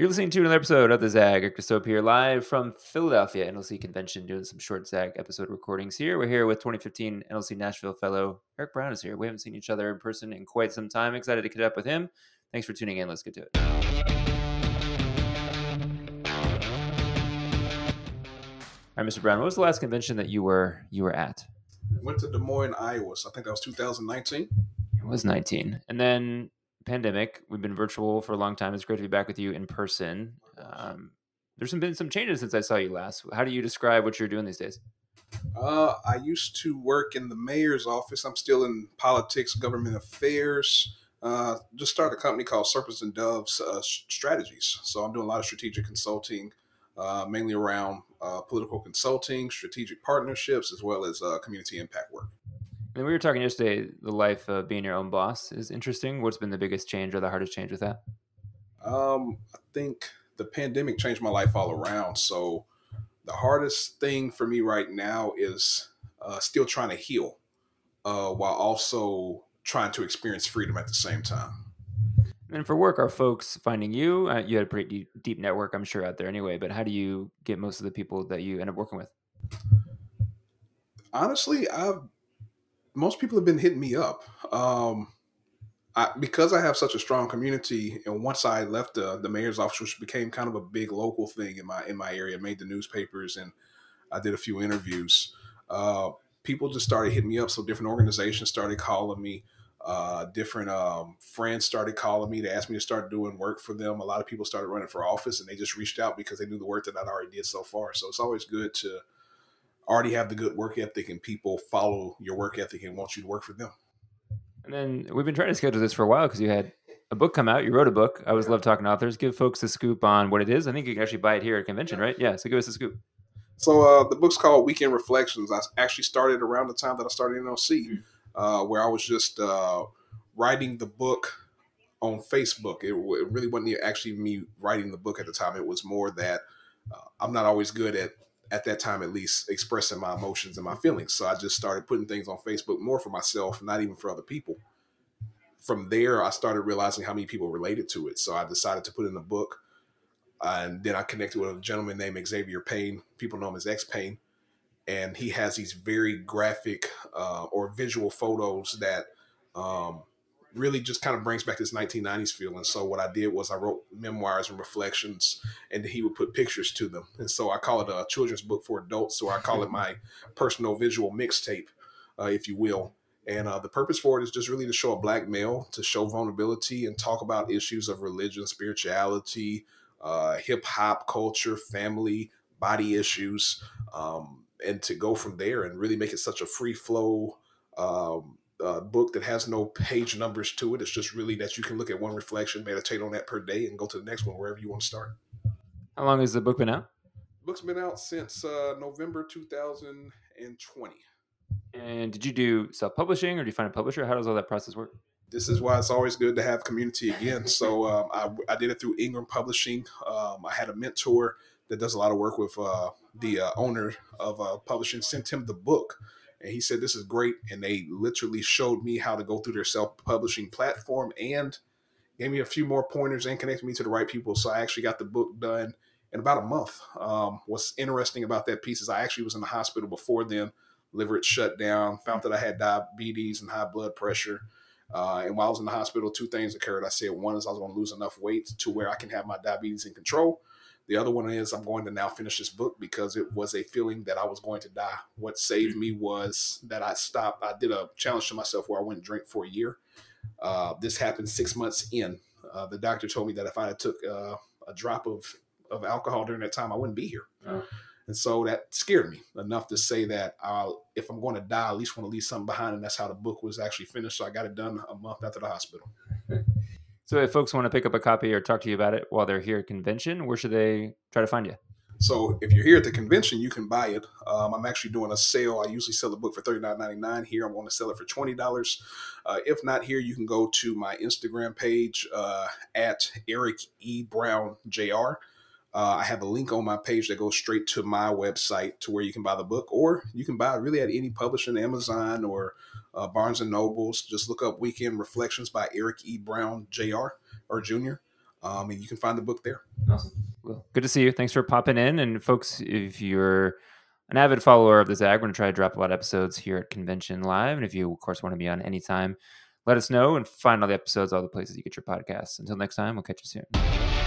You're listening to another episode of the Zag. Eric Soap here, live from Philadelphia NLC convention, doing some short Zag episode recordings here. We're here with 2015 NLC Nashville fellow Eric Brown is here. We haven't seen each other in person in quite some time. Excited to catch up with him. Thanks for tuning in. Let's get to it. All right, Mr. Brown, what was the last convention that you were you were at? I went to Des Moines, Iowa. So I think that was 2019. It was 19, and then pandemic. We've been virtual for a long time. It's great to be back with you in person. Um, there's been some changes since I saw you last. How do you describe what you're doing these days? Uh, I used to work in the mayor's office. I'm still in politics, government affairs. Uh, just started a company called Serpents and Doves uh, Strategies. So I'm doing a lot of strategic consulting, uh, mainly around uh, political consulting, strategic partnerships, as well as uh, community impact work. And we were talking yesterday. The life of being your own boss is interesting. What's been the biggest change or the hardest change with that? Um, I think the pandemic changed my life all around. So the hardest thing for me right now is uh, still trying to heal, uh, while also trying to experience freedom at the same time. And for work, are folks finding you? Uh, you had a pretty deep, deep network, I'm sure, out there anyway. But how do you get most of the people that you end up working with? Honestly, I've most people have been hitting me up. Um, I, because I have such a strong community, and once I left the, the mayor's office, which became kind of a big local thing in my in my area, made the newspapers, and I did a few interviews. Uh, people just started hitting me up. So different organizations started calling me. Uh, different um, friends started calling me to ask me to start doing work for them. A lot of people started running for office, and they just reached out because they knew the work that I'd already did so far. So it's always good to already have the good work ethic and people follow your work ethic and want you to work for them. And then we've been trying to schedule this for a while because you had a book come out. You wrote a book. I always love talking to authors. Give folks a scoop on what it is. I think you can actually buy it here at convention, right? Yeah. So give us a scoop. So uh, the book's called Weekend Reflections. I actually started around the time that I started NLC, hmm. uh, where I was just uh, writing the book on Facebook. It, it, really wasn't actually me writing the book at the time. It was more that uh, I'm not always good at at that time at least expressing my emotions and my feelings. So I just started putting things on Facebook more for myself, not even for other people. From there, I started realizing how many people related to it. So I decided to put in a book. And then I connected with a gentleman named Xavier Payne. People know him as X Payne. And he has these very graphic uh, or visual photos that um, really just kind of brings back this 1990s feeling. So what I did was I wrote memoirs and reflections, and he would put pictures to them. And so I call it a children's book for adults. or I call it my personal visual mixtape, uh, if you will. And uh, the purpose for it is just really to show a black male, to show vulnerability, and talk about issues of religion, spirituality, uh, hip hop culture, family, body issues, um, and to go from there and really make it such a free flow. Um, uh, book that has no page numbers to it. It's just really that you can look at one reflection, meditate on that per day, and go to the next one wherever you want to start. How long has the book been out? The book's been out since uh, November 2020. And did you do self publishing or do you find a publisher? How does all that process work? This is why it's always good to have community again. So um, I, I, did it through Ingram Publishing. Um, I had a mentor that does a lot of work with uh, the uh, owner of uh, publishing, sent him the book and he said this is great and they literally showed me how to go through their self-publishing platform and gave me a few more pointers and connected me to the right people. So i actually got the book done in about a month. Um, what's interesting about that piece is i actually was in the hospital before then liver had shut down found that i had diabetes and high blood pressure. Uh, and while i was in the hospital two things occurred. I said one is i was going to lose enough weight to where i can have my diabetes in control the other one is I'm going to now finish this book because it was a feeling that I was going to die. What saved me was that I stopped. I did a challenge to myself where I wouldn't drink for a year. Uh, this happened six months in. Uh, the doctor told me that if I had took uh, a drop of, of alcohol during that time, I wouldn't be here. Oh. And so that scared me enough to say that I'll, if I'm going to die, I at least want to leave something behind. And that's how the book was actually finished. So I got it done a month after the hospital. So if folks want to pick up a copy or talk to you about it while they're here at convention, where should they try to find you? So if you're here at the convention, you can buy it. Um, I'm actually doing a sale. I usually sell the book for $39.99. Here, I'm going to sell it for $20. Uh, if not here, you can go to my Instagram page uh, at Eric E Brown Jr. Uh, I have a link on my page that goes straight to my website to where you can buy the book, or you can buy it really at any publisher, Amazon or uh, Barnes and Nobles. Just look up Weekend Reflections by Eric E. Brown Jr. or Jr. Um, and you can find the book there. Awesome. Well, good to see you. Thanks for popping in. And folks, if you're an avid follower of the Zag, we're going to try to drop a lot of episodes here at Convention Live. And if you, of course, want to be on anytime, let us know and find all the episodes, all the places you get your podcasts. Until next time, we'll catch you soon.